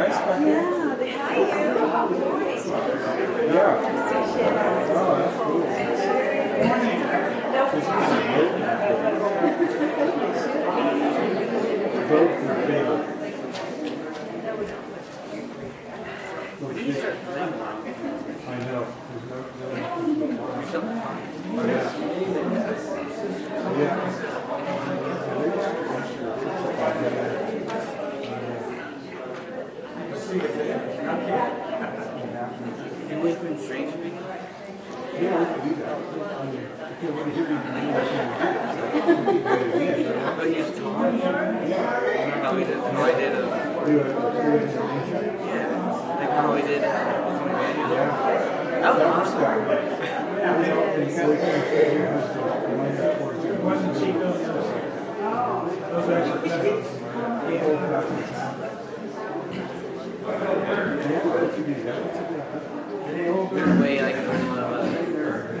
nice back there? Yeah, they have you. Yeah. Oh, that's cool your favorite. I know. There's no- no- Oh, yeah. Yeah. You wait for strange me? Yeah, we can do that. I mean, if you want to hear me, you can do that. How did, how did. Yeah, like how did, uh, Tony Manuel. Yeah way I can learn uh, Tony Manuel.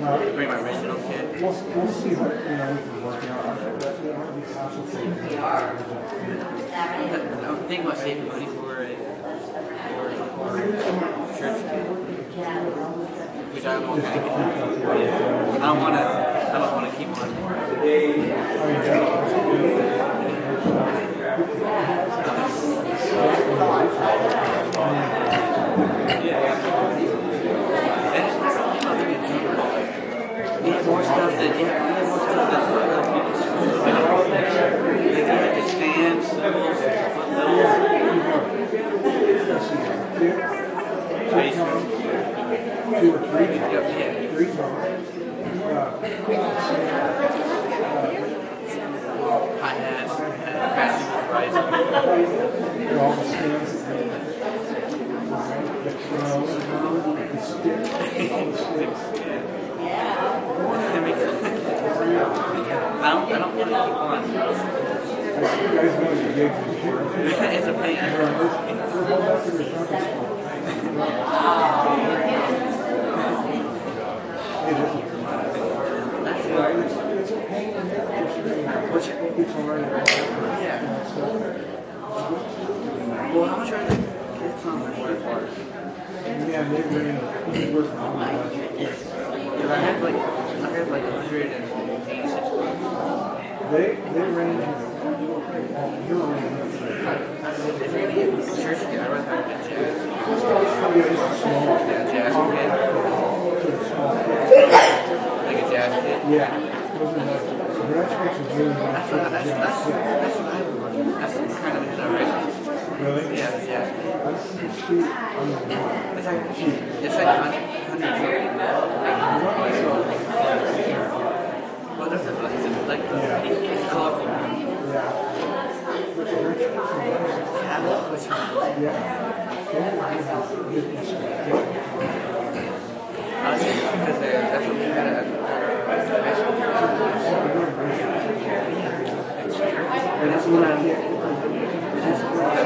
Bring my original kit. I'm saving money for. I don't want to. I don't want to keep on. We have more stuff that yeah, we have more stuff that other people's schools. Like, like they have the stands, Two or three. Yeah. Three times. Hot hats, crashing rising. All the stands. The crown, the stick, all the sticks. I don't, I don't want to keep on. You guys know your gigs it's a pain. Well, how much are the kids on the? Yeah, they've been working on that. Because I have like, I have like 186 bucks. They, they range, you know. If you're gonna get church kid, I'd rather have a jazz. Yeah, it's. Yeah, jazz It's. Like kid. Yeah. Yeah. Really? Yeah, yeah. It's like, it's like hundred, is it? Like, it's it's colorful. Yeah. Yeah. Yeah. They're good instrument. I was thinking because they're, that's what we had at, at high school. And that's what I get.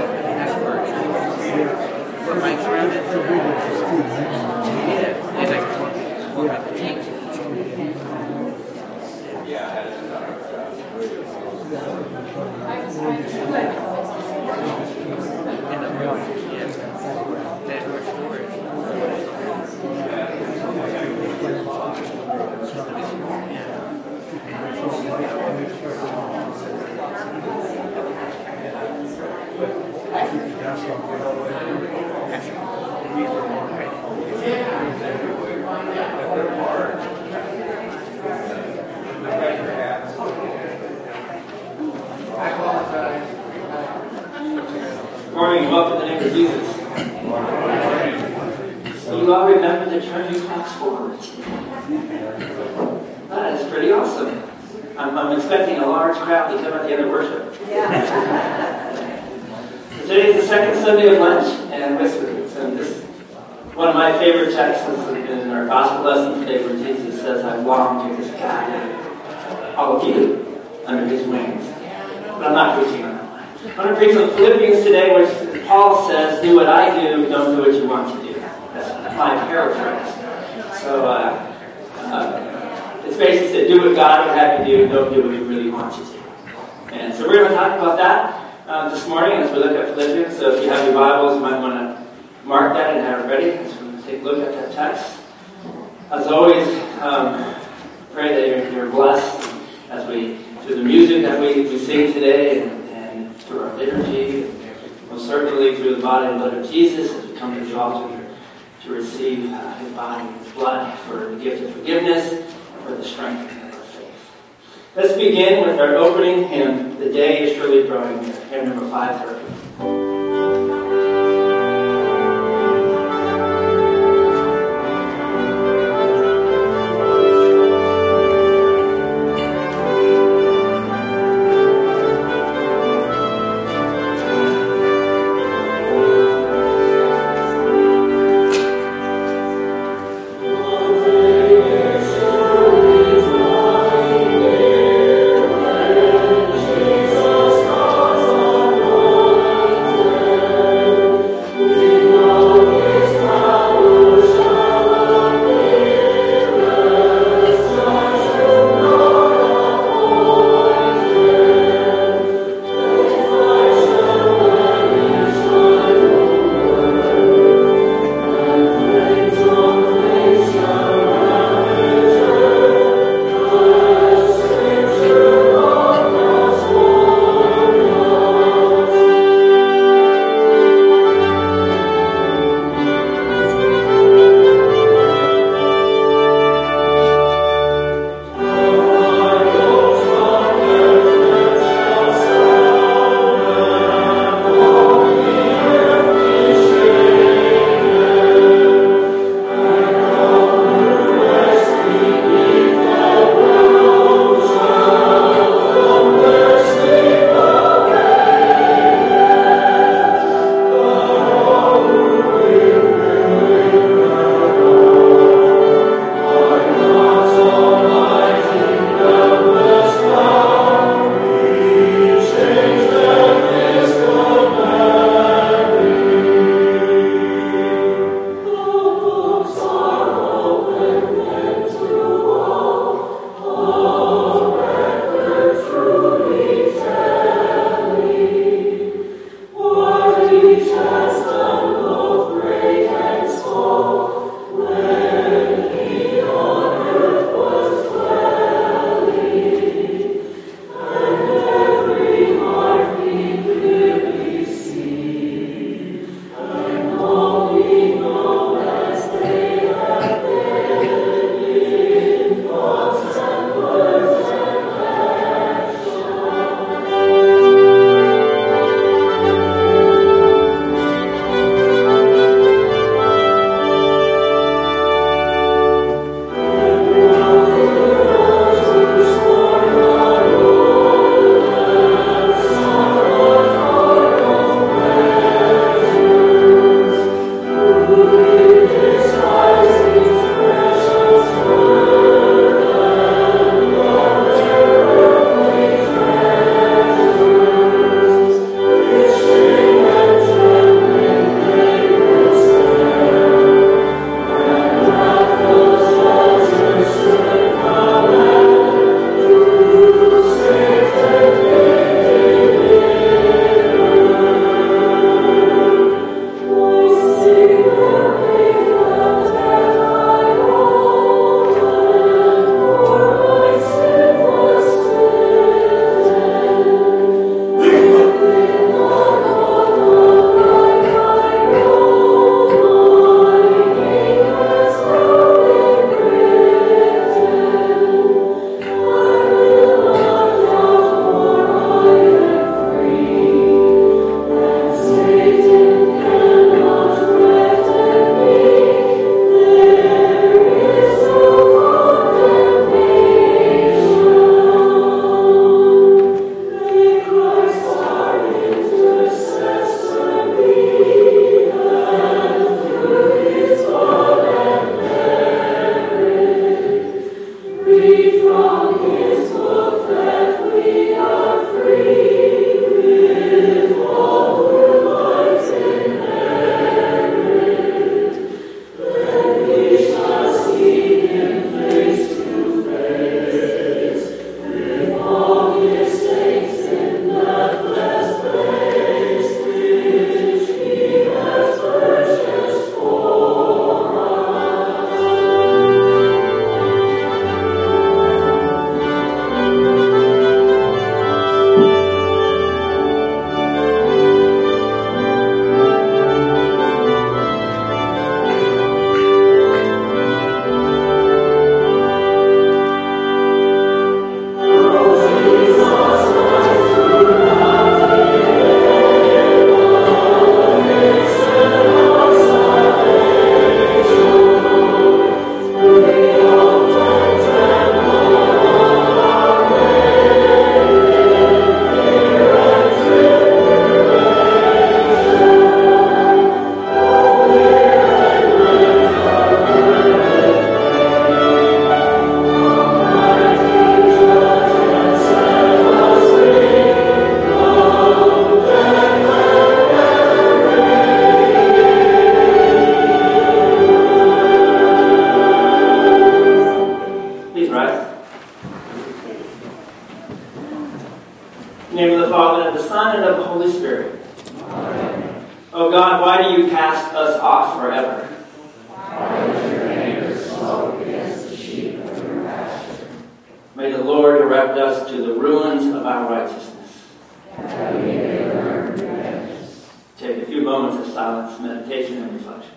Moments of silence, meditation, and reflection.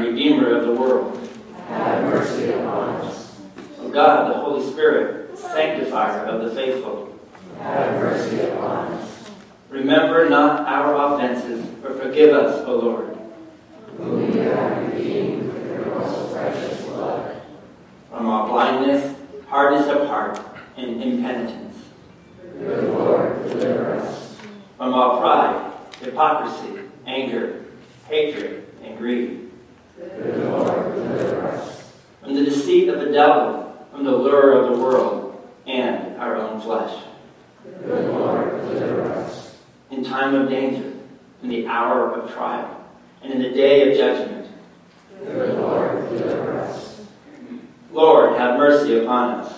Redeemer of the world. Have mercy upon us. O God the Holy Spirit, Sanctifier of the faithful. Have mercy upon us. Remember not our offenses, but forgive us, O Lord. Whom you have redeemed with your most precious blood. From all blindness, hardness of heart, and impenitence. Good Lord, deliver us. From all pride, hypocrisy, anger, hatred, and greed. Good Lord, deliver us. From the deceit of the devil, from the lure of the world, and our own flesh. Good Lord, deliver us. In time of danger, in the hour of trial, and in the day of judgment. Lord, deliver us. Lord, have mercy upon us.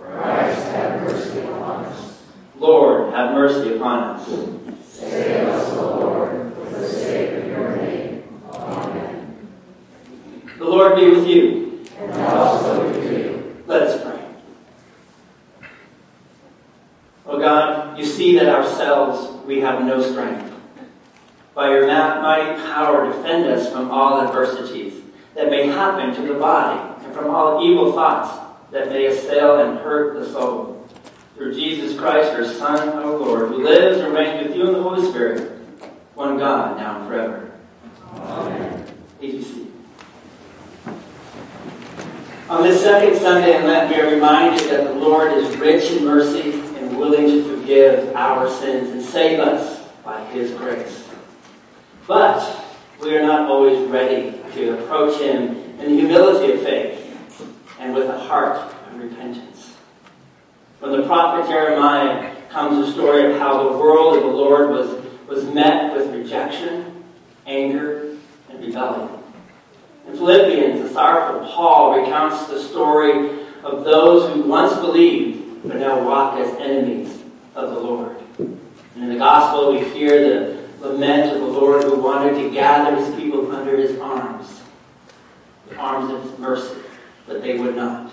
Christ, have mercy upon us. Lord, have mercy upon us. Save us, Lord, for the sake of your name. Amen. The Lord be with you. And also with you. Let us pray. O God, you see that ourselves we have no strength. By your mighty power, defend us from all adversities that may happen to the body and from all evil thoughts that may assail and hurt the soul. Through Jesus Christ, your Son, our Lord, who lives and reigns with you in the Holy Spirit, one God, now and forever. Amen. Seated. On this second Sunday in Lent, we are reminded that the Lord is rich in mercy and willing to forgive our sins and save us by His grace. But we are not always ready to approach Him in the humility of faith and with a heart of repentance. From the prophet Jeremiah comes the story of how the world of the Lord was, was met with rejection, anger, and rebellion. In Philippians, the sorrowful Paul recounts the story of those who once believed but now walk as enemies of the Lord. And in the gospel, we hear the lament of the Lord who wanted to gather his people under his arms, the arms of his mercy, but they would not.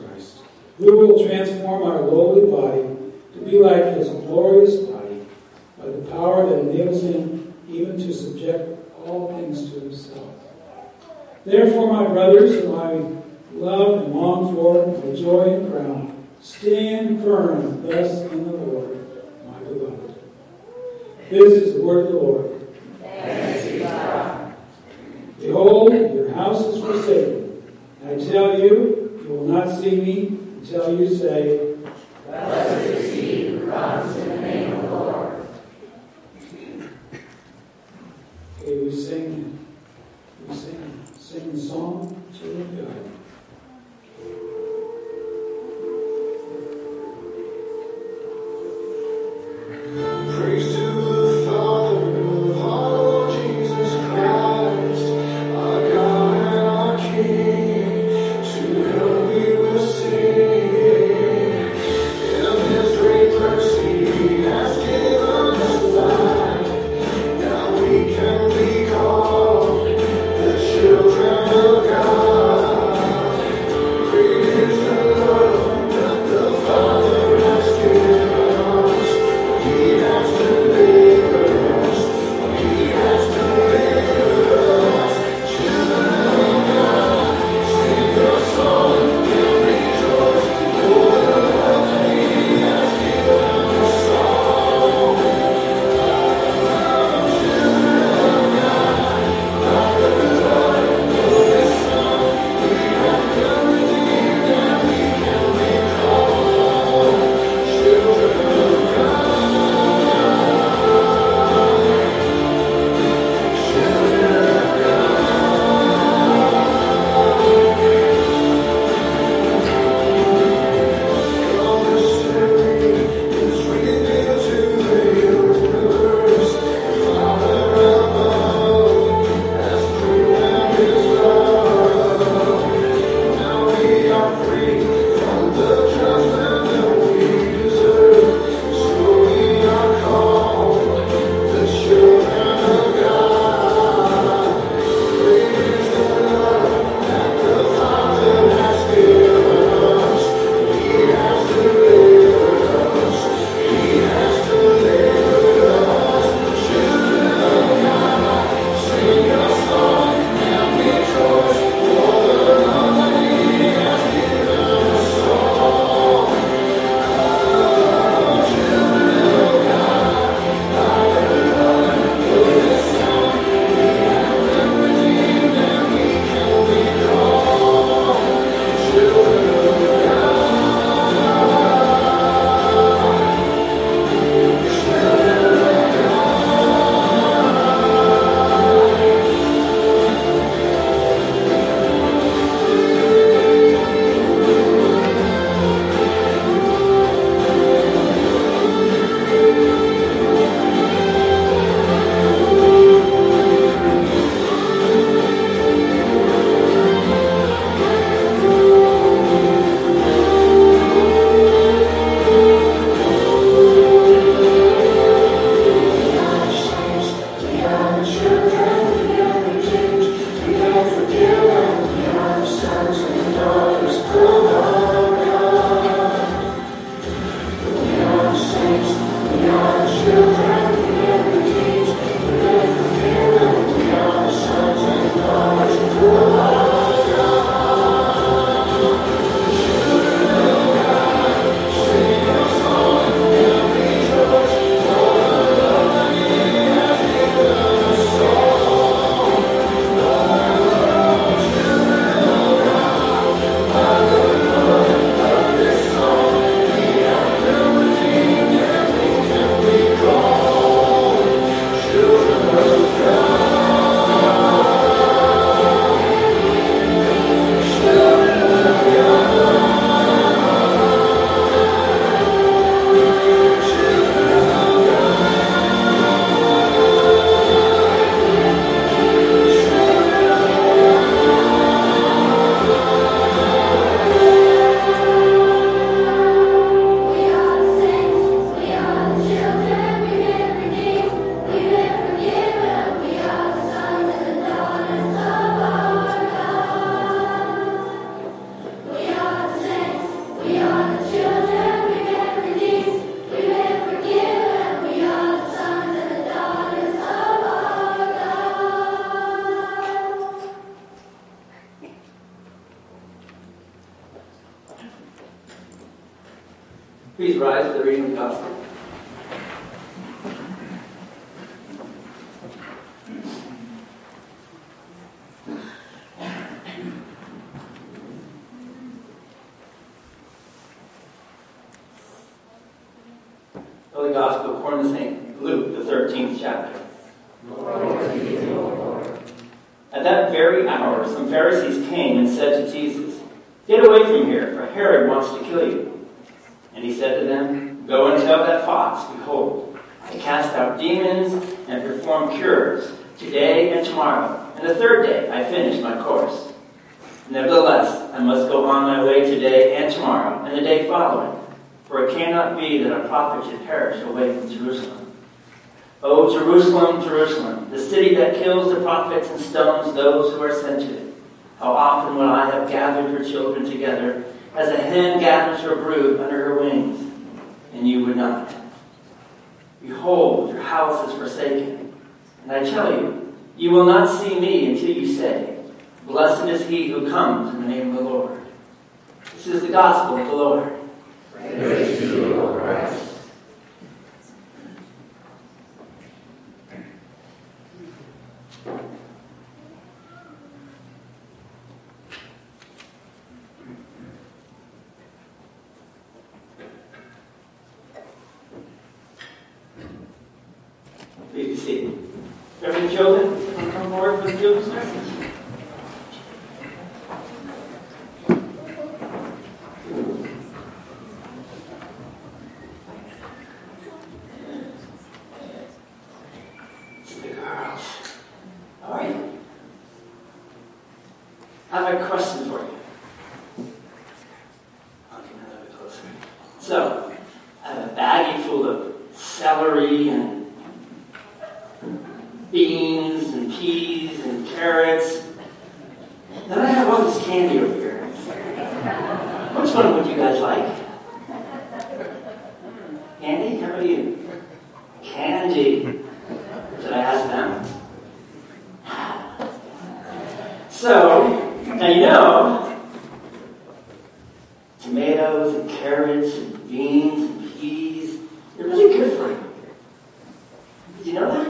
who will transform our lowly body to be like his glorious body by the power that enables him even to subject all things to himself. Therefore, my brothers, whom I love and long for, my joy and crown, stand firm thus in the Lord, my beloved. This is the word of the Lord. Behold, your house is forsaken. I tell you, you will not see me until you say, Blessed is he who comes in the name of the Lord. Okay, we sing, we sing, sing the song to the Lord. Holy Gospel according to St. Luke, the 13th chapter. At that very hour, some Pharisees came and said to Jesus, Get away from here, for Herod wants to kill you. And he said to them, Go and tell that fox, Behold, I cast out demons and perform cures today and tomorrow, and the third day I finish my course. Nevertheless, I must go on my way today and tomorrow, and the day following, for it cannot be that a prophet should perish away from Jerusalem. O Jerusalem, Jerusalem, the city that kills the prophets and stones those who are sent to it. How often would I have gathered your children together as a hen gathers her brood under her wings, and you would not. Behold, your house is forsaken. And I tell you, you will not see me until you say, Blessed is he who comes in the name of the Lord. This is the gospel of the Lord. Praise to you, O Christ. Please be seated. Reverend children, come on board for the children's message. It's the girls. How are you? I have a question for you. I'll get a little bit closer. So, I have a baggie full of celery and beans and peas and carrots. Then I have all this candy over here. Which one would you guys like? Candy? How about you? Candy. Did I ask them? So, now you know, tomatoes and carrots and beans and peas, they're really good for you. Did you know that?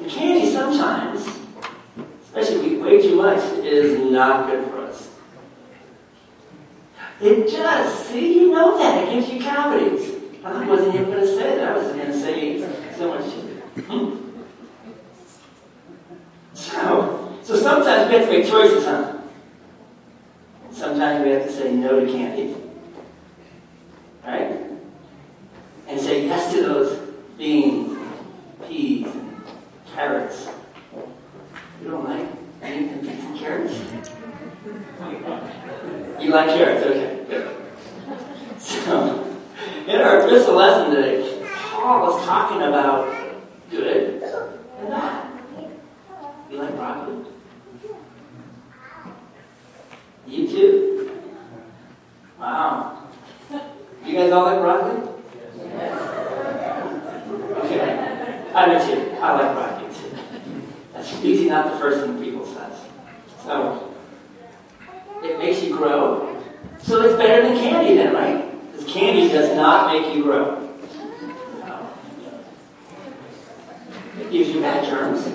And candy sometimes, especially if we eat way too much, is not good for us. It does. See, you know that. It gives you cavities. I wasn't even going to say that. I was going to say so much. Hmm. So, so sometimes we have to make choices, huh? Sometimes we have to say no to candy. Right? And say yes to those beans, peas, carrots. You don't like beans carrots? You like carrots, okay. So, in our epistle lesson today, Paul is talking about good and bad. You like broccoli? You too? Wow. You guys all like broccoli? Yes. Okay. I do too. I like broccoli too. That's usually not the first thing people. So, it makes you grow. So it's better than candy then, right? Because candy does not make you grow. It gives you bad germs.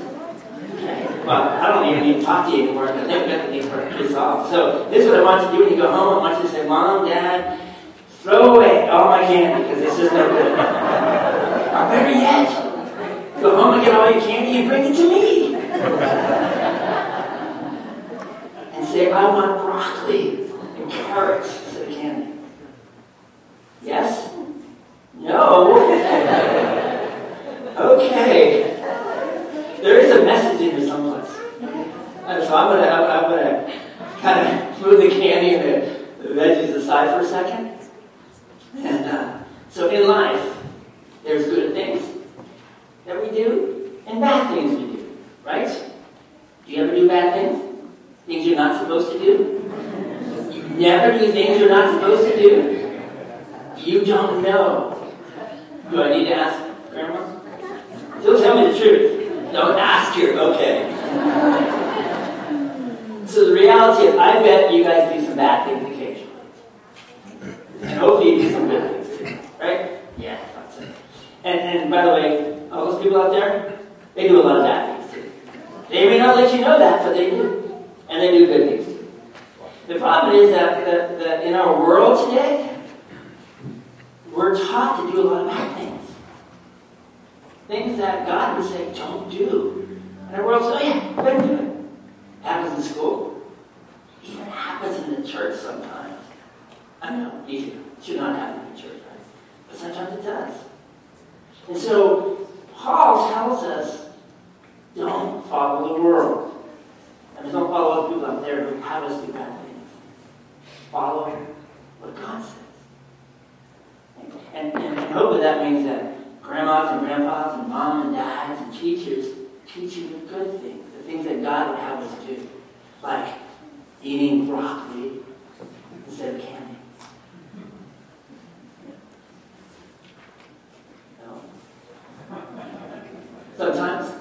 Okay. Well, I don't even need to talk to you anymore because they've got the thing pretty solved. So this is what I want you to do when you go home. I want you to say, Mom, Dad, throw away all my candy because this is no good. or better yet, go home and get all your candy and bring it to me. Say, I want broccoli and carrots instead of candy. Yes? No? okay. There is a message in here someplace. And so I'm gonna, I'm, I'm gonna kind of move the candy and the, the veggies aside for a second. And uh, so in life, there's good things that we do and bad things we do, right? Do you ever do bad things? Things you're not supposed to do? You never do things you're not supposed to do? You don't know. Do I need to ask Grandma? She'll tell me the truth. Don't ask her. Okay. so the reality is, I bet you guys do some bad things occasionally. And hopefully you do some good things too. Right? Yeah, that's it. And, and by the way, all those people out there, they do a lot of bad things too. They may not let you know that, but they do. And they do good things. The problem is that, that, that in our world today, we're taught to do a lot of bad things. Things that God would say, don't do. And our world says, oh yeah, better do it. Happens in school. Even happens in the church sometimes. I know, it should not happen in the church, right? But sometimes it does. And so, Paul tells us, don't follow the world. And don't follow other people out there who have us do bad things. Follow what God says. And, and, and hopefully that means that grandmas and grandpas and mom and dads and teachers teach you the good things, the things that God would have us do. Like eating broccoli instead of candy. No. Sometimes.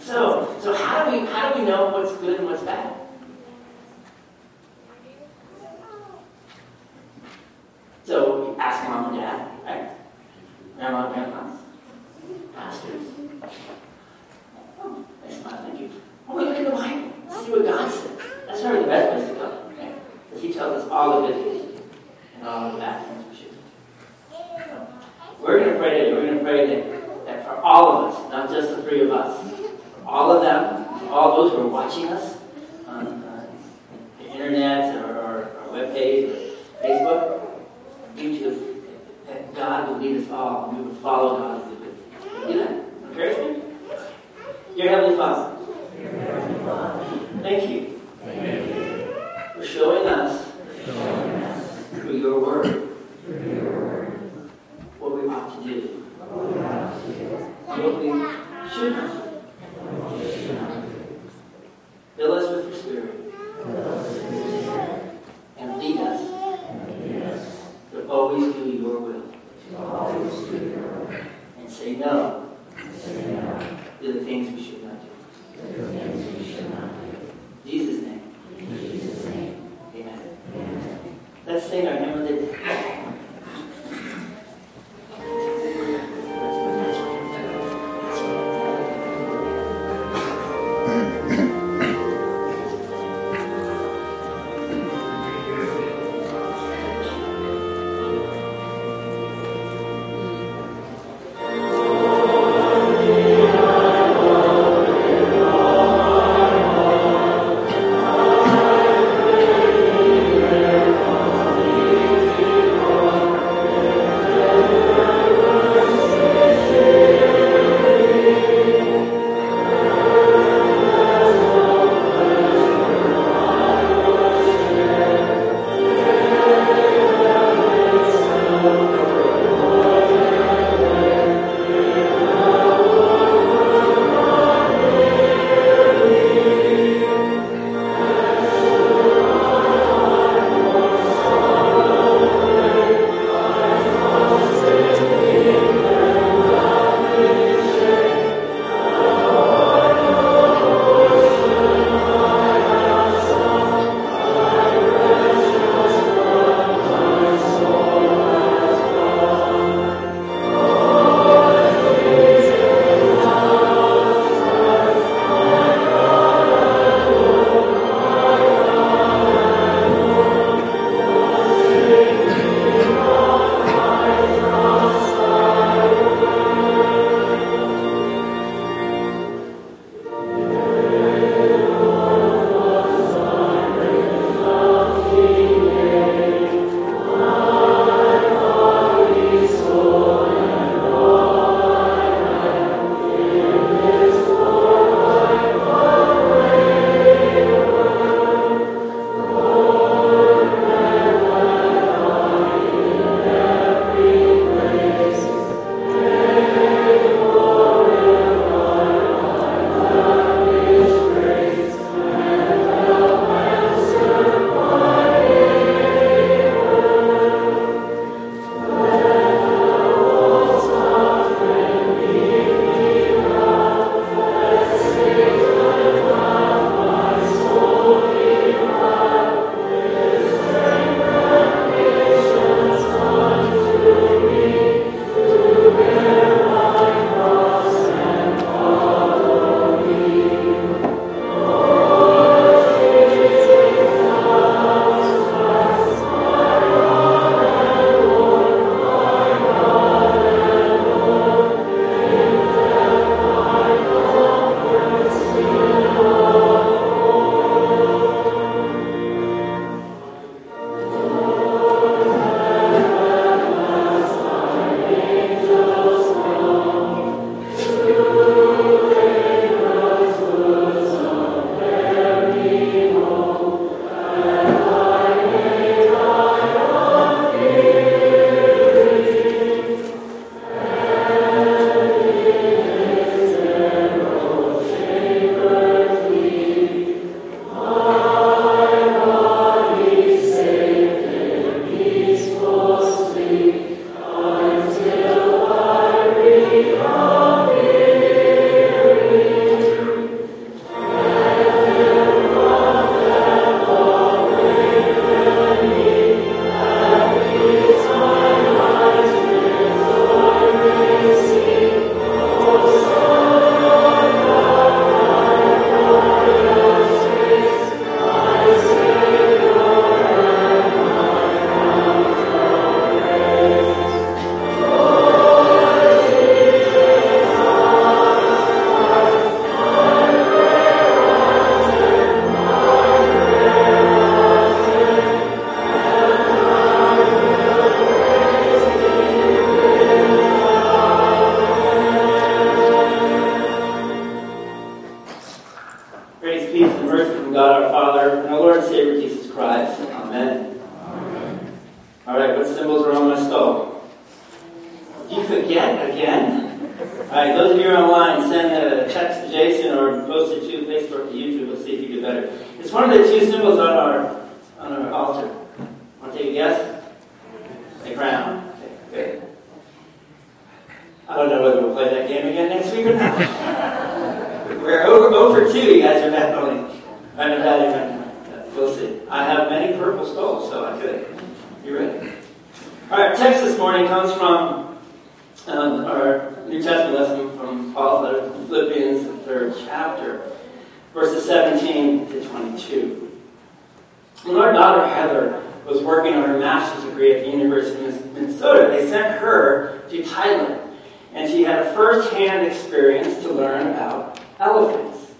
So, so how online, send a text to Jason or post it to Facebook or YouTube. We'll see if you get better. It's one of the two symbols on our on our altar. Want to take a guess? The crown. Okay. I don't know whether we'll play that game again next week or not. We're over, over two, you guys are back on I know that even. We'll see. I have many purple skulls, so I could. You ready? All right, text this morning comes from um, our New Testament lesson Paul's letter to Philippians, the third chapter, verses 17 to 22. When our daughter Heather was working on her master's degree at the University of Minnesota, they sent her to Thailand, and she had a first-hand experience to learn about elephants,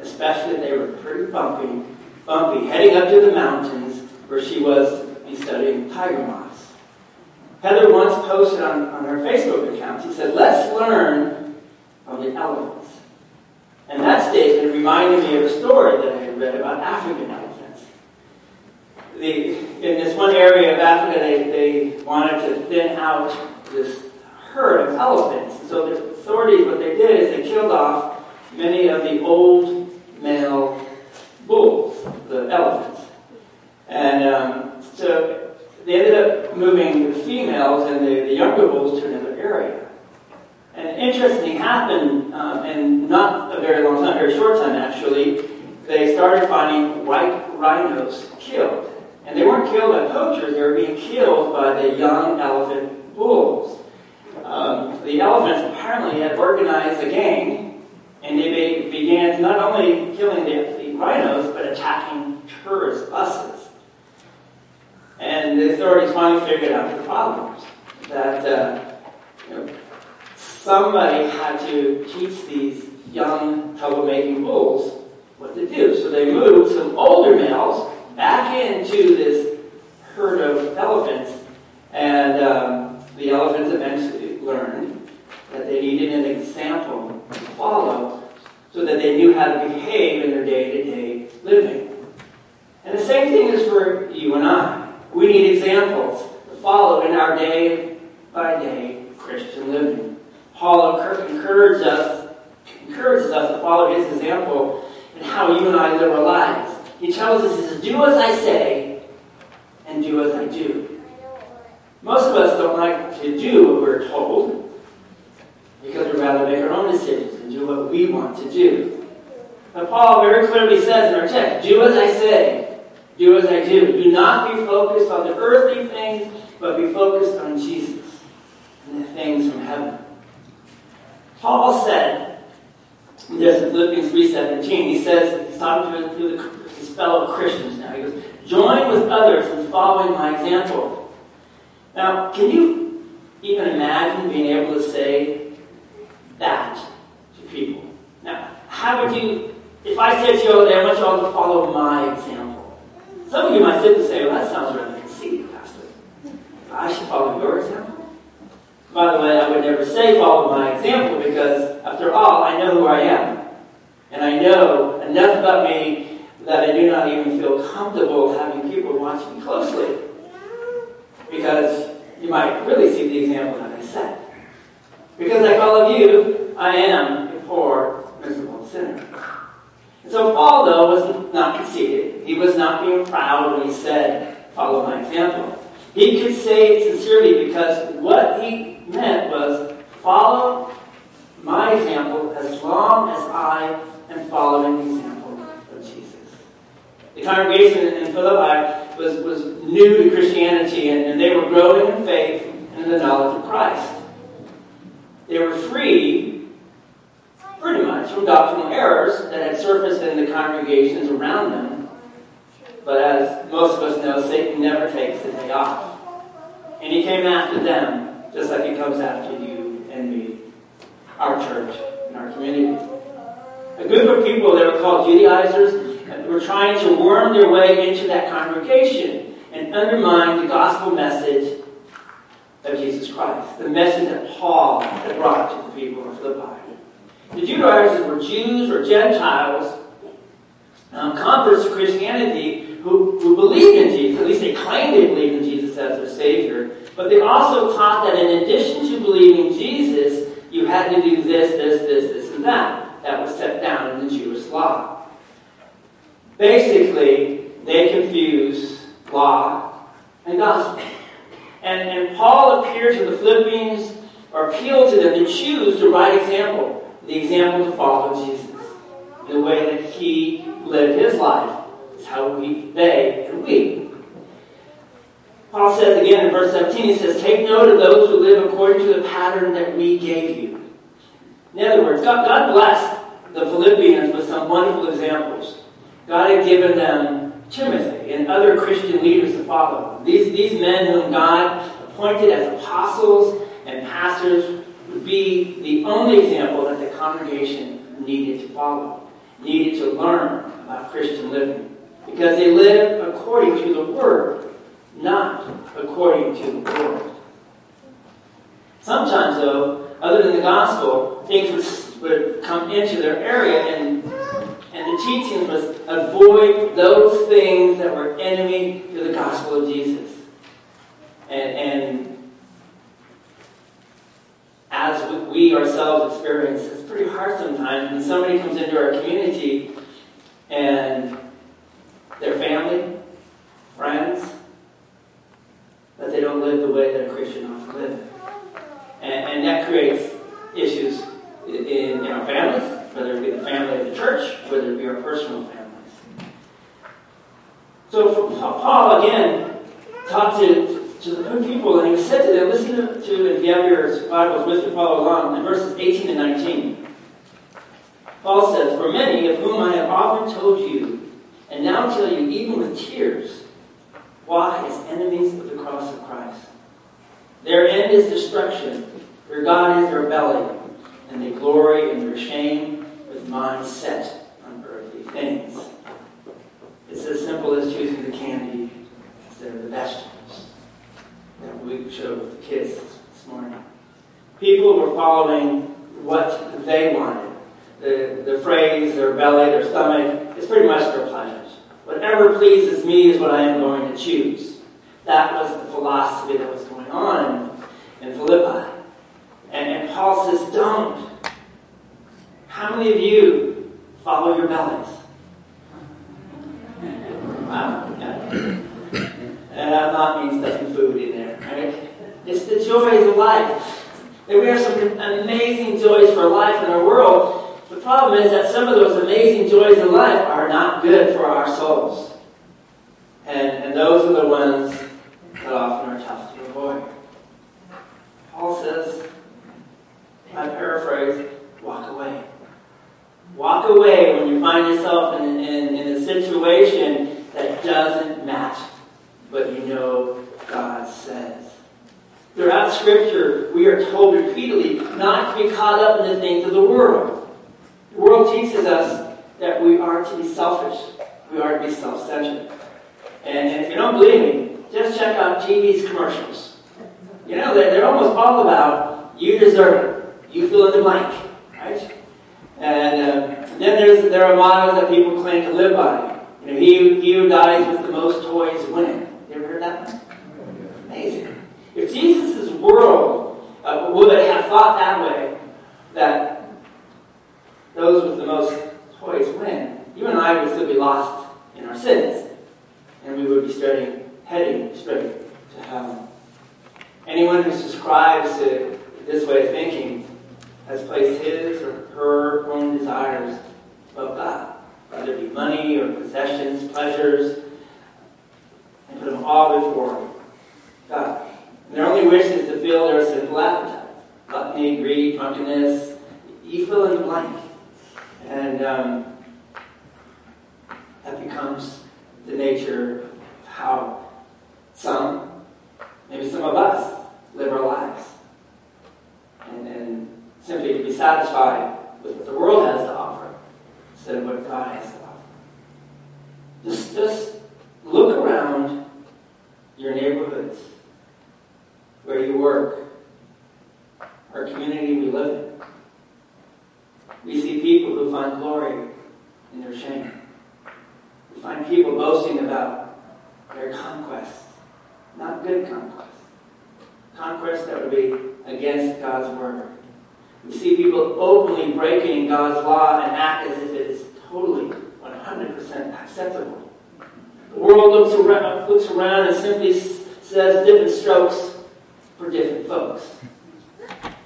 especially they were pretty bumpy, bumpy, heading up to the mountains where she was studying tiger moths. Heather once posted on, on her Facebook account, she said, let's learn from the elephants. And that statement reminded me of a story that I had read about African elephants. The, in this one area of Africa, they, they wanted to thin out this herd of elephants. So the authorities, what they did is they killed off many of the old male bulls, the elephants. And um, so they ended up moving the females and the, the younger bulls to another area. And interesting happened um, in not a very long time, very short time actually, they started finding white rhinos killed. And they weren't killed by poachers, they were being killed by the young elephant bulls. Um, the elephants apparently had organized a gang, and they be, began not only killing the, the rhinos, but attacking tourist buses. And the authorities finally figured out the problems. That uh, you know, somebody had to teach these young troublemaking bulls what to do. So they moved some older males back into this herd of elephants, and um, the elephants eventually learned that they needed an example to follow so that they knew how to behave in their day-to-day living. And the same thing is for you and I. We need examples to follow in our day by day Christian living. Paul encourages us, us to follow his example in how you and I live our lives. He tells us to do as I say and do as I do. Most of us don't like to do what we're told because we'd rather make our own decisions and do what we want to do. But Paul very clearly says in our text, do as I say do as I do. Do not be focused on the earthly things, but be focused on Jesus and the things from heaven. Paul said this in Philippians 3.17. He says, he's talking to, to his fellow Christians now. He goes, join with others in following my example. Now, can you even imagine being able to say that to people? Now, how would you, if I said to you all day, I want you all to follow my example. Some of you might sit and say, well, that sounds rather conceited, Pastor. I should follow your example. By the way, I would never say follow my example because, after all, I know who I am. And I know enough about me that I do not even feel comfortable having people watch me closely. Because you might really see the example that I set. Because, like all of you, I am a poor, miserable sinner. And So Paul, though, was not conceited. He was not being proud when he said, follow my example. He could say it sincerely because what he meant was, follow my example as long as I am following the example of Jesus. The congregation in Philippi was, was new to Christianity and, and they were growing in faith and in the knowledge of Christ. They were free, pretty much, from doctrinal errors that had surfaced in the congregations around them. But as most of us know, Satan never takes the day off. And he came after them, just like he comes after you and me, our church, and our community. A group of people that were called Judaizers were trying to worm their way into that congregation and undermine the gospel message of Jesus Christ, the message that Paul had brought to the people of Philippi. The Judaizers were Jews or Gentiles, um, converts to Christianity, who, who believed in Jesus. At least they claimed they believed in Jesus as their Savior. But they also taught that in addition to believing Jesus, you had to do this, this, this, this, and that. That was set down in the Jewish law. Basically, they confuse law and gospel. And, and Paul appeared to the Philippians or appealed to them to choose the right example, the example to follow Jesus, the way that he lived his life. Is how we, they, and we. Paul says again in verse 17, he says, Take note of those who live according to the pattern that we gave you. In other words, God, God blessed the Philippians with some wonderful examples. God had given them Timothy and other Christian leaders to follow. These, these men whom God appointed as apostles and pastors would be the only example that the congregation needed to follow, needed to learn about Christian living. Because they lived according to the Word, not according to the world. Sometimes, though, other than the gospel, things would, would come into their area and and the teaching was avoid those things that were enemy to the gospel of Jesus. And, and as we ourselves experience, it's pretty hard sometimes when somebody comes into our community and their family, friends, live the way that a Christian ought to live. And, and that creates issues in, in our families, whether it be the family of the church, whether it be our personal families. So Paul again talked to, to the people, and he said to them, listen to, to if you have your Bibles with you, follow along, in verses 18 and 19. Paul says, For many of whom I have often told you, and now tell you even with tears, walk as enemies of the cross of Christ. Their end is destruction, their God is their belly, and they glory in their shame with minds set on earthly things. It's as simple as choosing the candy instead of the vegetables that we showed with the kids this morning. People were following what they wanted. The, the phrase, their belly, their stomach, it's pretty much their pleasures. Whatever pleases me is what I am going to choose. That was the philosophy that was going on in Philippi. And, and Paul says, don't. How many of you follow your bellies? Wow. And I'm not food in there, right? It's the joys of life. And we have some amazing joys for life in our world. Problem is that some of those amazing joys in life are not good for our souls. And, and those are the ones that often are tough to avoid. Paul says, I paraphrase, walk away. Walk away when you find yourself in, in, in a situation that doesn't match what you know God says. Throughout Scripture, we are told repeatedly not to be caught up in the things of the world. The world teaches us that we are to be selfish. We are to be self-centered. And if you don't believe me, just check out TV's commercials. You know, they're, they're almost all about you deserve it. You fill in the blank, right? And uh, then there's, there are mottos that people claim to live by. You know, he, he who dies with the most toys wins. You ever heard that one? Amazing. If Jesus' world uh, would have thought that way, that those with the most toys win, you and I would still be lost in our sins. And we would be starting, heading straight to heaven. Anyone who subscribes to this way of thinking has placed his or her own desires above God, whether it be money or possessions, pleasures, and put them all before God. And their only wish is to fill their sinful appetite. Gluttony, greed, drunkenness, you fill in the blank. And um, that becomes the nature of how some, maybe some of us, live our lives. And, and simply to be satisfied with what the world has to offer instead of what God has to offer. Just, just look around your neighborhoods, where you work, our community we live in. We see people who find glory in their shame. We find people boasting about their conquests not good conquests, conquests that would be against God's word. We see people openly breaking God's law and act as if it is totally 100% acceptable. The world looks around, looks around and simply says different strokes for different folks.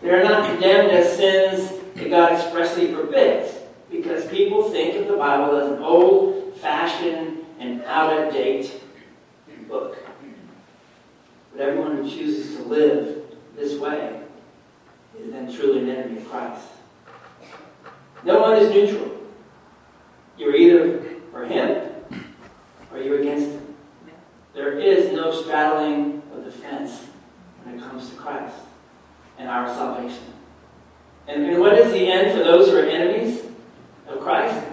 They are not condemned as sins that God expressly forbids because people think of the Bible as an old fashioned and out of date book. But everyone who chooses to live this way is then truly an enemy of Christ. No one is neutral. You're either for him or you're against him. There is no straddling of the fence when it comes to Christ and our salvation. And, and what is the end for those who are enemies of Christ?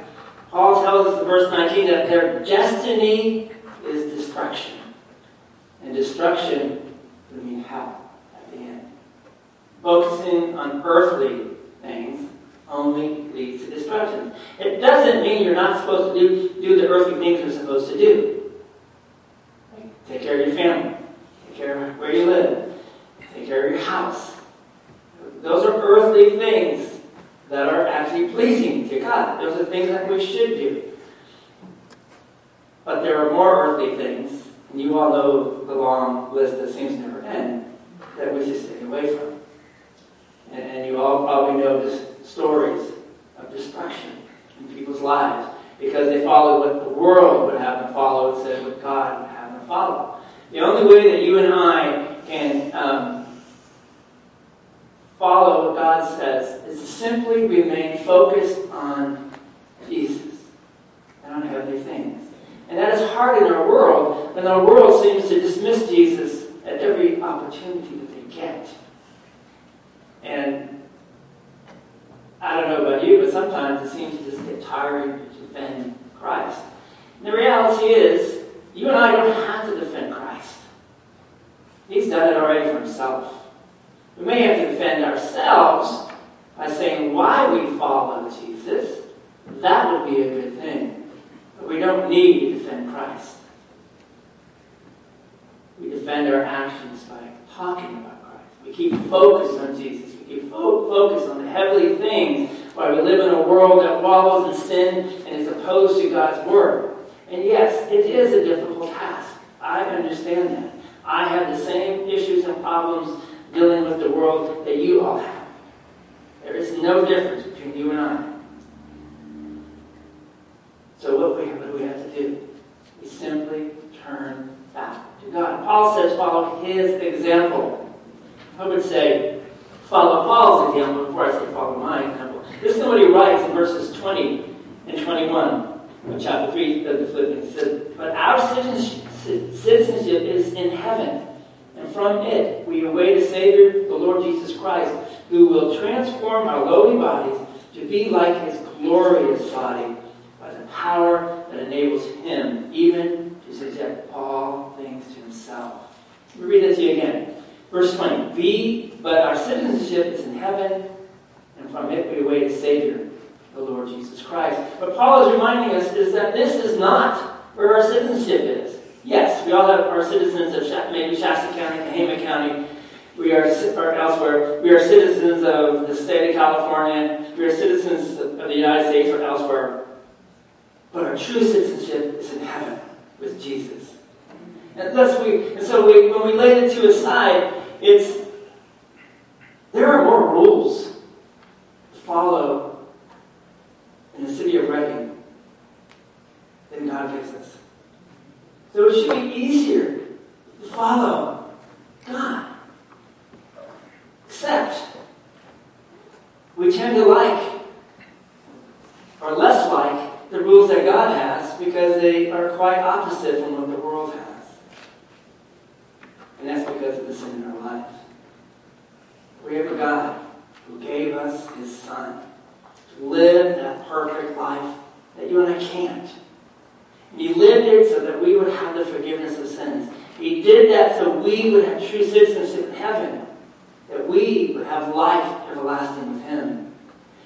Paul tells us in verse 19 that their destiny is destruction. And destruction would mean hell at the end. Focusing on earthly things only leads to destruction. It doesn't mean you're not supposed to do, do the earthly things you're supposed to do. Take care of your family. Take care of where you live. Take care of your house. Those are earthly things that are actually pleasing to God. Those are things that we should do. But there are more earthly things, and you all know the long list that seems to never end, that we should stay away from. And, you all probably know the stories of destruction in people's lives because they followed what the world would have them follow instead of what God would have them follow. The only way that you and I can um, follow what God says is to simply remain focused on Jesus and on heavenly things. And that is hard in our world when our world seems to dismiss Jesus at every opportunity that they get. And I don't know about you, but sometimes it seems to just get tiring to defend Christ. And the reality is, you and I don't have to defend Christ. He's done it already for himself. We may have to defend ourselves by saying why we follow Jesus. That would be a good thing. But we don't need to defend Christ. We defend our actions by talking about Christ. We keep focused on Jesus. We keep fo- focused on the heavenly things while we live in a world that wallows in sin and is opposed to God's Word. And yes, it is a difficult task. I understand that. I have the same issues and problems dealing with the world that you all have. There is no difference between you and I. So what, we, what do we have to do? We simply turn back to God. Paul says follow his example. I would say follow Paul's example before I say follow my example. This is what he writes in verses 20 and 21 of chapter 3 of the Philippians. But our citizenship is in heaven and from it we await a Savior, the Lord Jesus Christ, who will transform our lowly bodies to be like his glorious body by the power that enables him even to subject all things to himself. Let me read that to you again. Verse 20. Be, but our citizenship is in heaven, and from it we await a Savior, the Lord Jesus Christ. What Paul is reminding us is that this is not where our citizenship is. Yes, we all have our citizens of maybe Shasta County, Tehama County. We are or elsewhere. We are citizens of the state of California. We are citizens of the United States or elsewhere. But our true citizenship is in heaven with Jesus. And thus we, and so we, when we lay the two aside, it's there are more rules to follow in the city of Redding than God gives us. So it should be easier to follow God. Except we tend to like or less like the rules that God has because they are quite opposite from what the world has. And that's because of the sin in our lives. We have a God who gave us his son to live that perfect life that you and I can't. He lived it so that we would have the forgiveness of sins. He did that so we would have true citizenship in heaven, that we would have life everlasting with Him.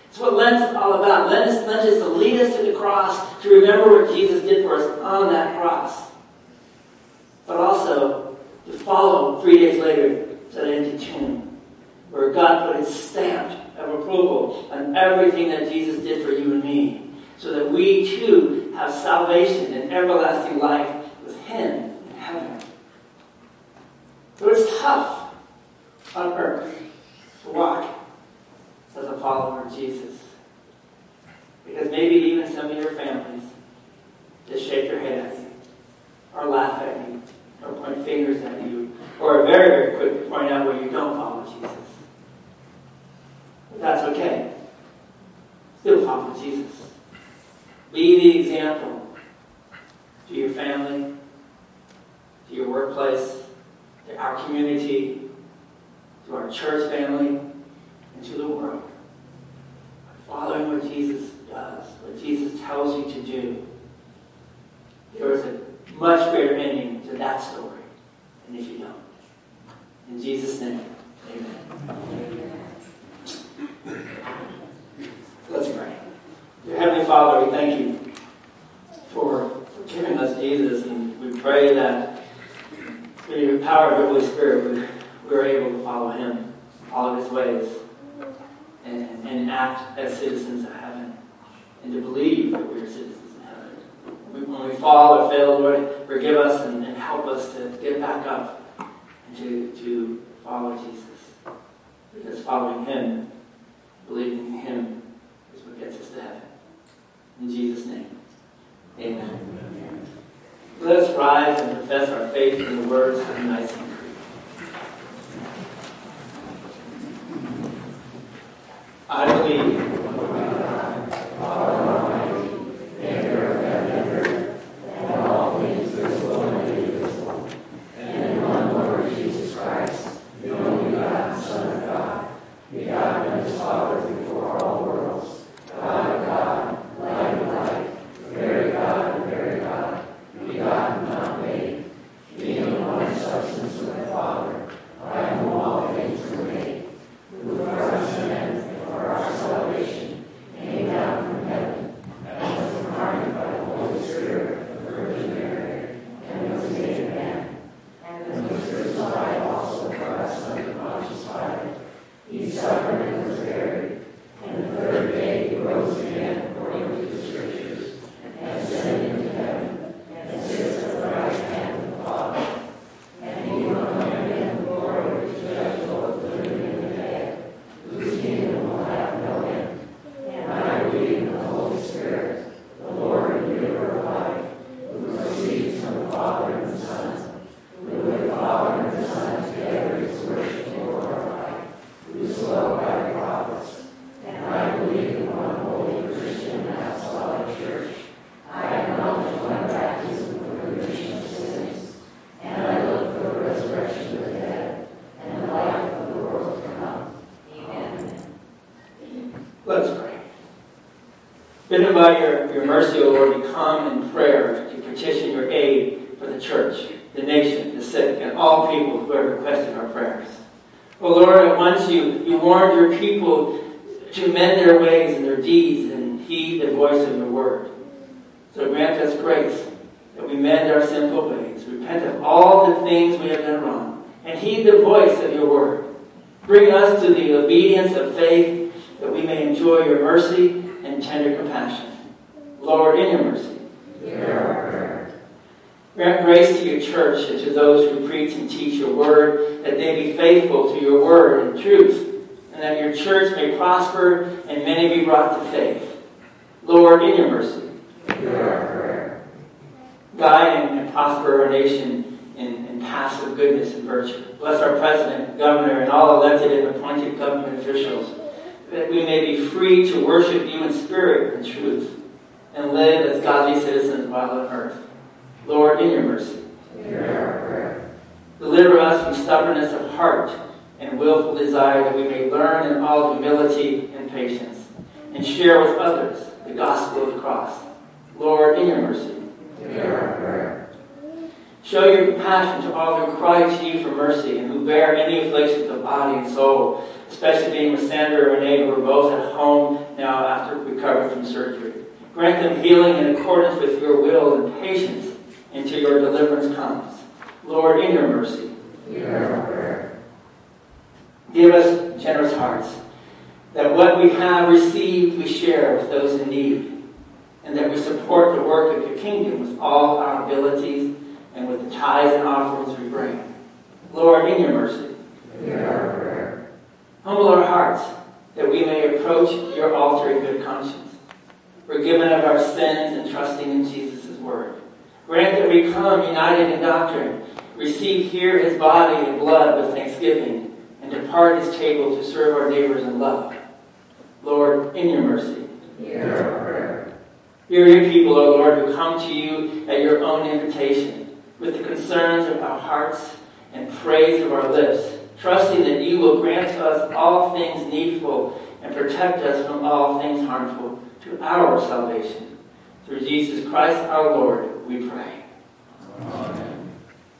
It's what Lent is all about. Lent is, Lent is to lead us to the cross, to remember what Jesus did for us on that cross, but also to follow three days later to that empty tomb, where God put his stamp of approval on everything that Jesus did for you and me, so that we too have salvation and everlasting life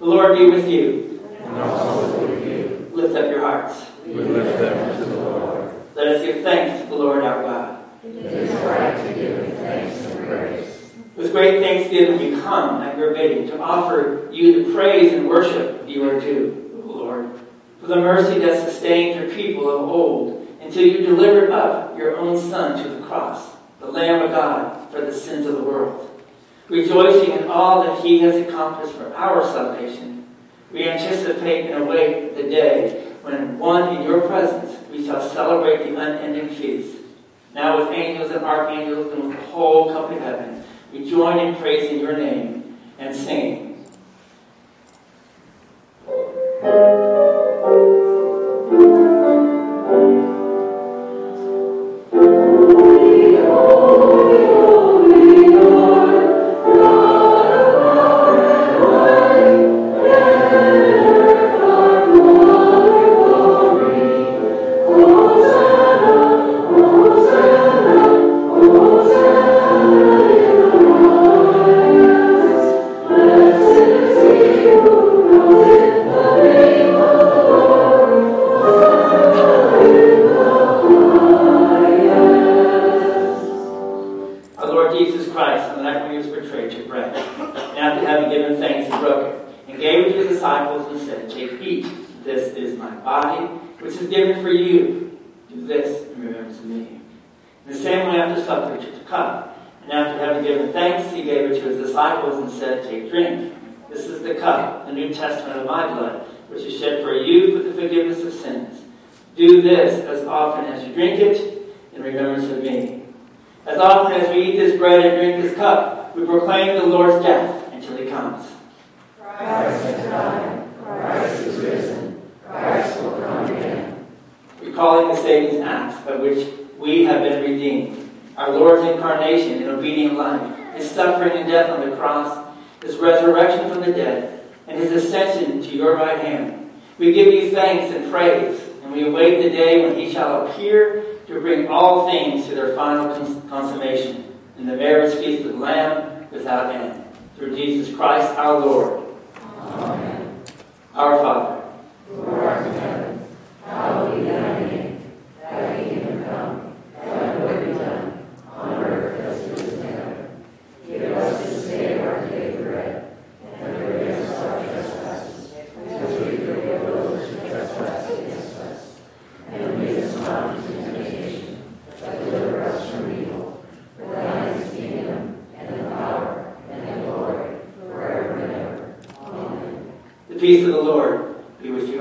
The Lord be with you. And also with you. Lift up your hearts. We lift them to the Lord. Let us give thanks to the Lord our God. It is right to give him thanks and praise. With great thanksgiving we come at your bidding to offer you the praise and worship you are due, O Lord, for the mercy that sustained your people of old until you delivered up your own Son to the cross, the Lamb of God, for the sins of the world. Rejoicing in all that he has accomplished for our salvation, we anticipate and await the day when, one in your presence, we shall celebrate the unending feast. Now, with angels and archangels and with the whole company of heaven, we join in praising your name and singing. Drink it in remembrance of me. As often as we eat this bread and drink this cup, we proclaim the Lord's death until he comes. Christ has died. Christ is risen. Christ will come again. Recalling the saving acts by which we have been redeemed, our Lord's incarnation in obedient life, his suffering and death on the cross, his resurrection from the dead, and his ascension to your right hand. We give you thanks and praise, and we await the day when he shall appear to bring all things to their final cons- consummation in the marriage feast of the Lamb without end. Through Jesus Christ our Lord. Amen. Our Father, Who art in heaven, hallowed be thy name. Thy kingdom come. Thy will be done, on earth as it is in heaven. Give us this day our daily bread, and forgive us our trespasses, as we forgive those who trespass against us. And lead us not into temptation, but deliver us from evil. For thine is the kingdom, and the power, and the glory, forever and ever. Amen. Peace of the Lord be with you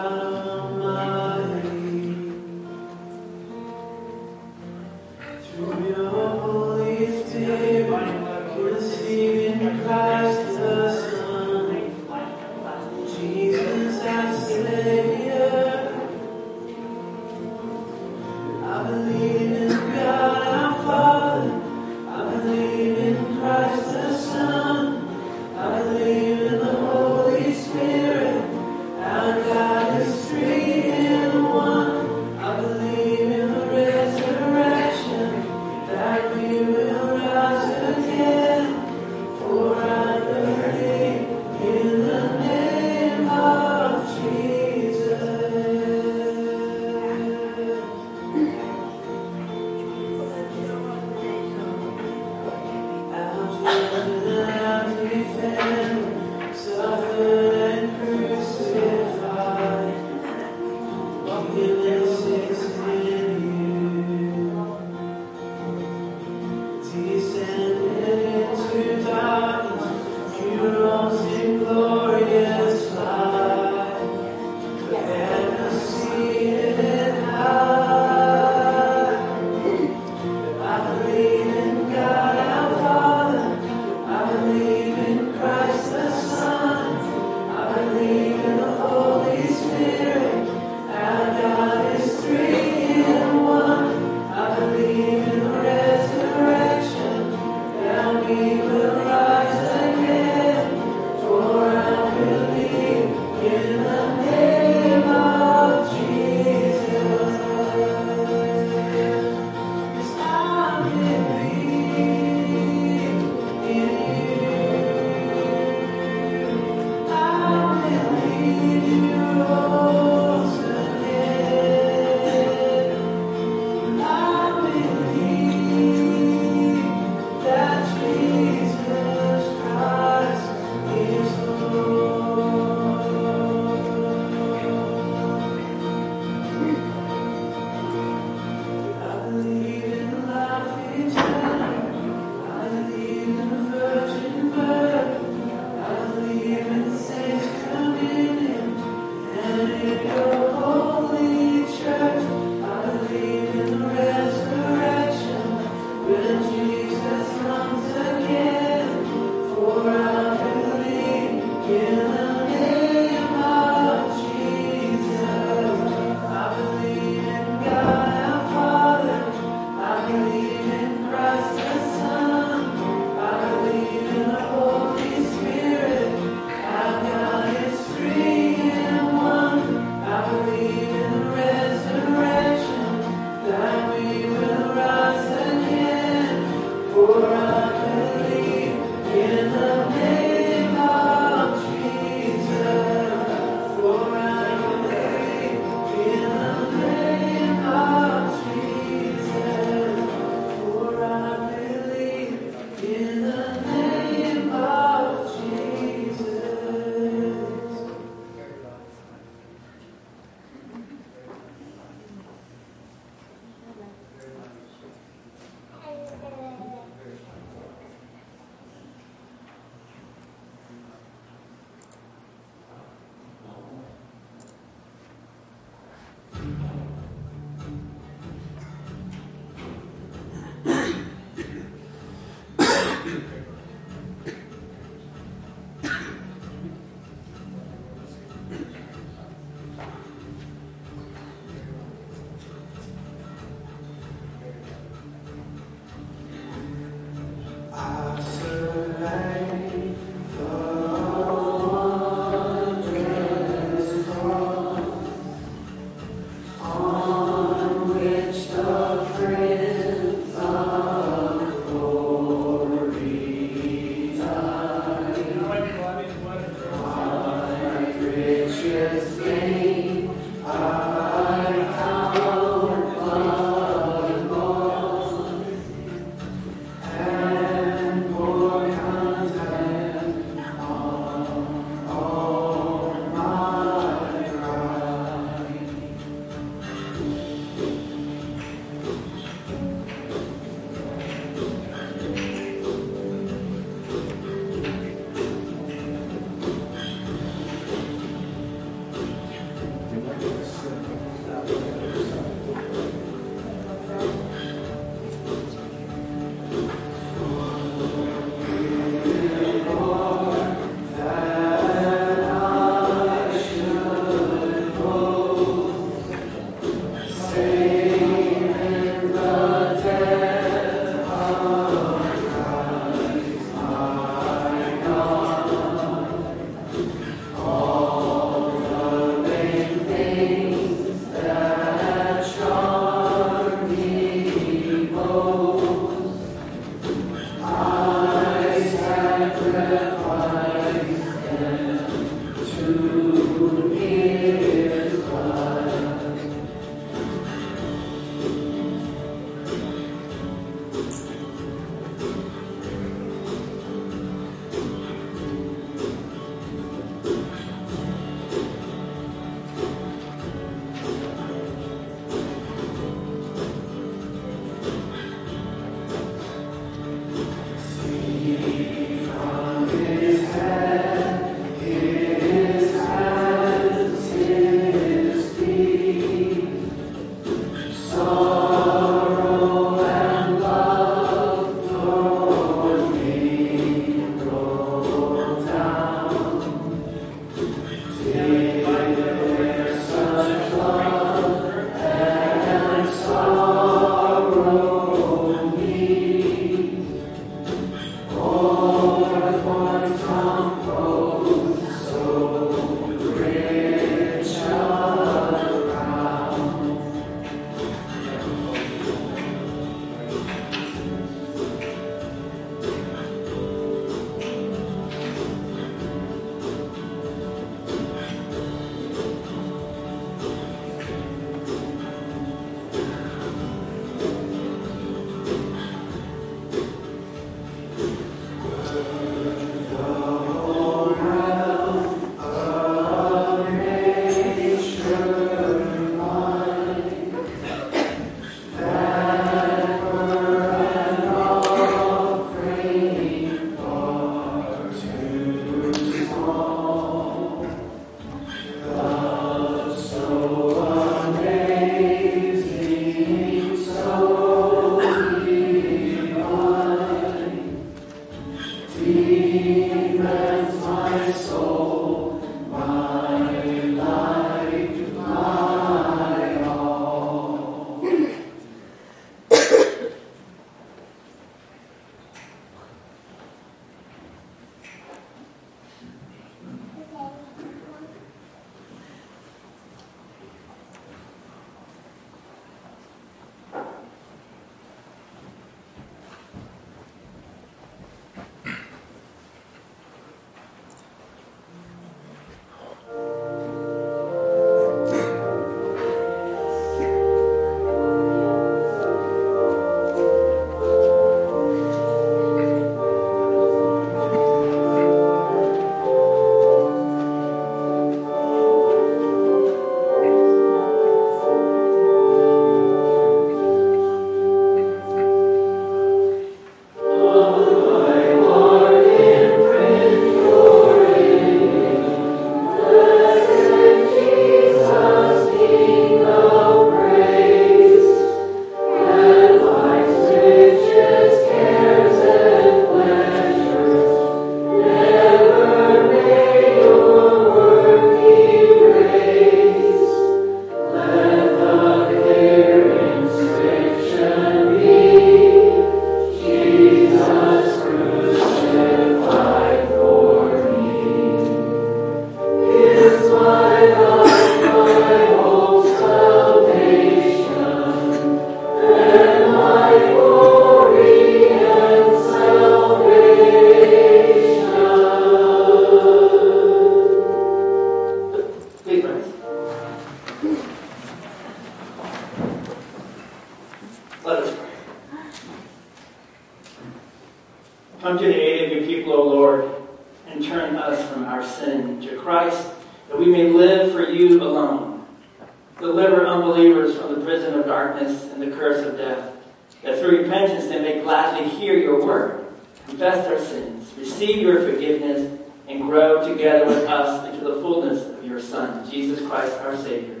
Son, Jesus Christ our Savior,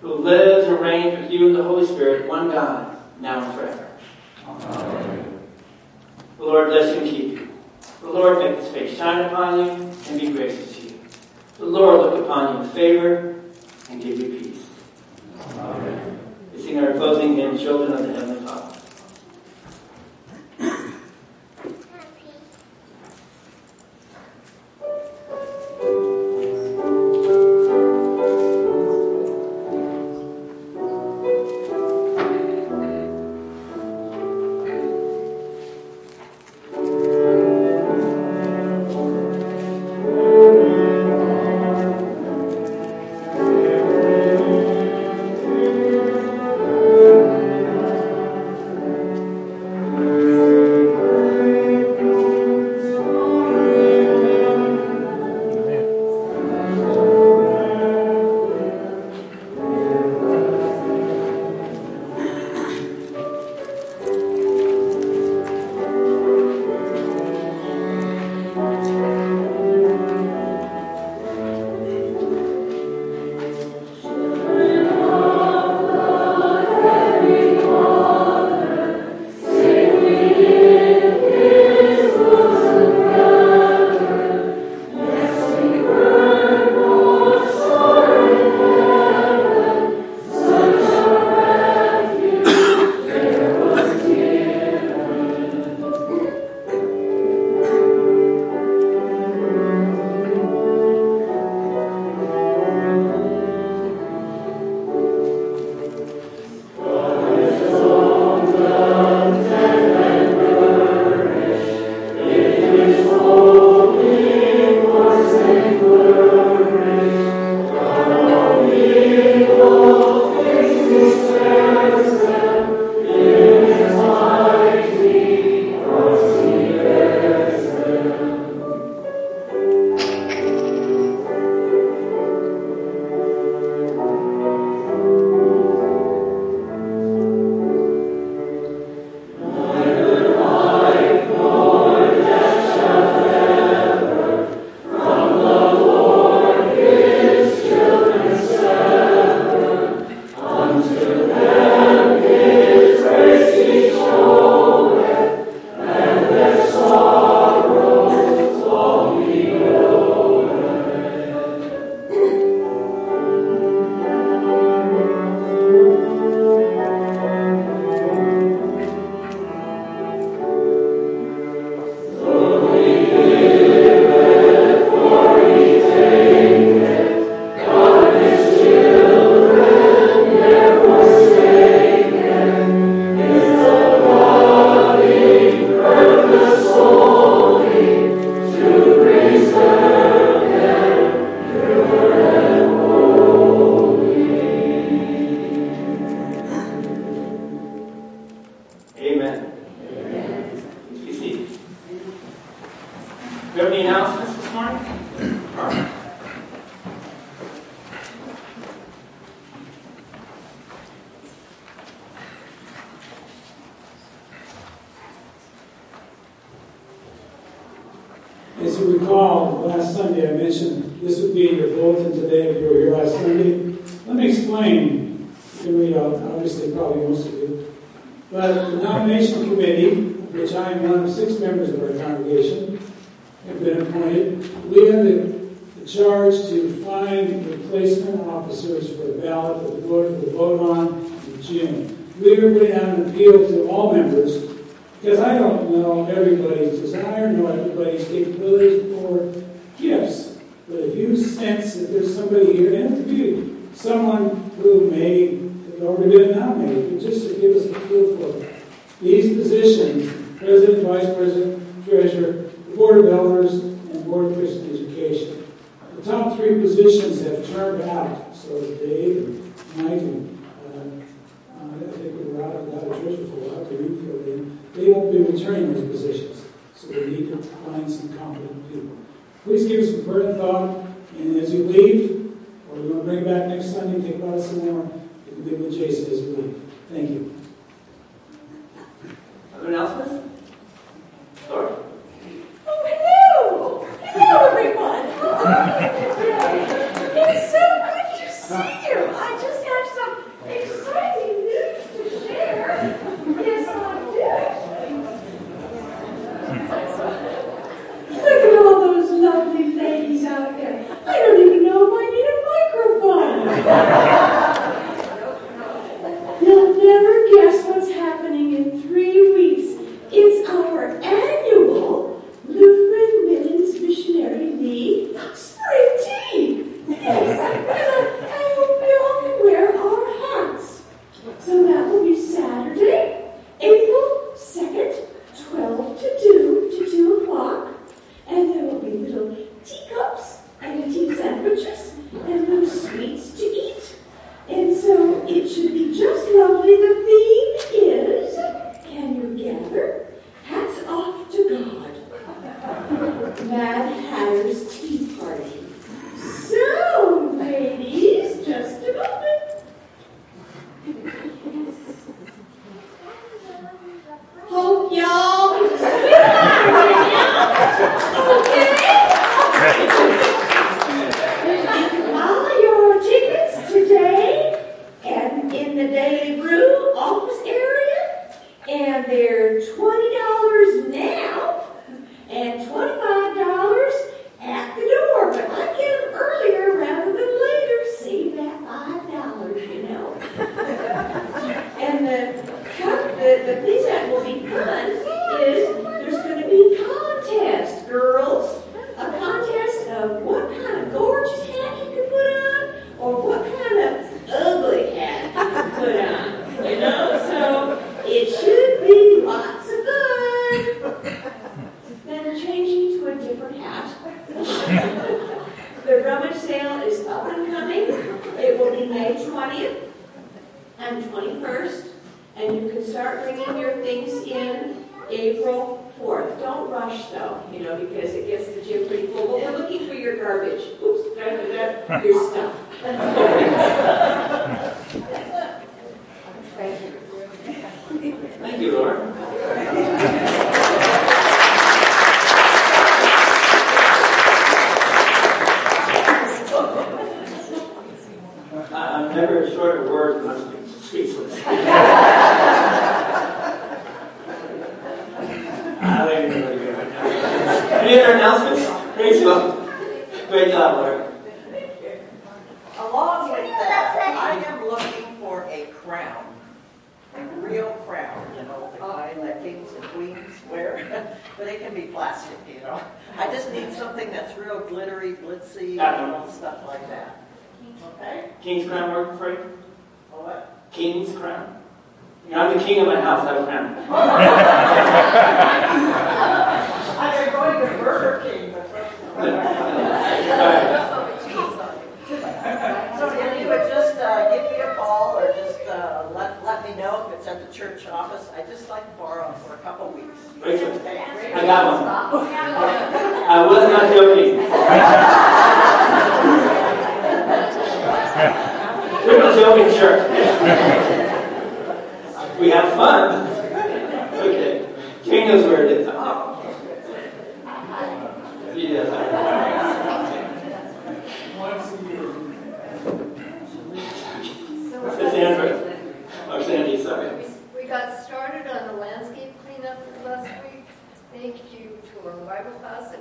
who lives and reigns with you in the Holy Spirit, one God, now and forever. Amen. The Lord bless you and keep you. The Lord make his face shine upon you and be gracious to you. The Lord look upon you with favor and give you peace. Amen. We sing our closing hymn, Children of the Heavenly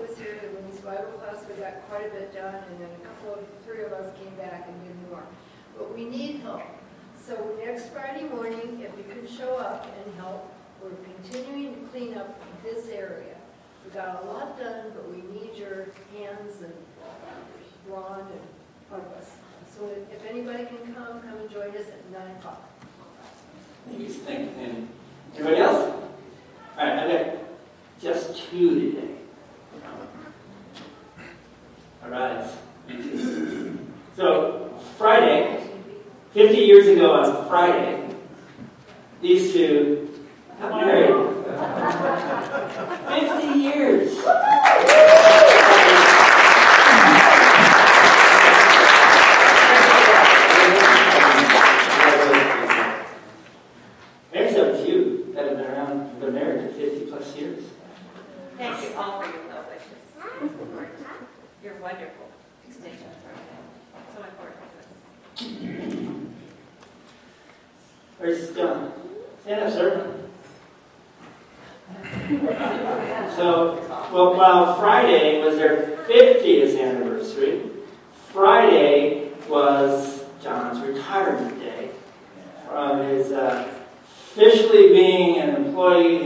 was here to the survival class, we got quite a bit done, and then a couple of, three of us came back and did more. But we need help. So next Friday morning, if you can show up and help, we're continuing to clean up this area. We got a lot done, but we need your hands and Ron and part of us. So if anybody can come, come and join us at 9 o'clock. Thank you. Thank you. Anybody else? All right, I got just two today. Arise. So, Friday, 50 years ago on Friday, these two got married. 50 years. while Friday was their 50th anniversary, Friday was John's retirement day. From his uh, officially being an employee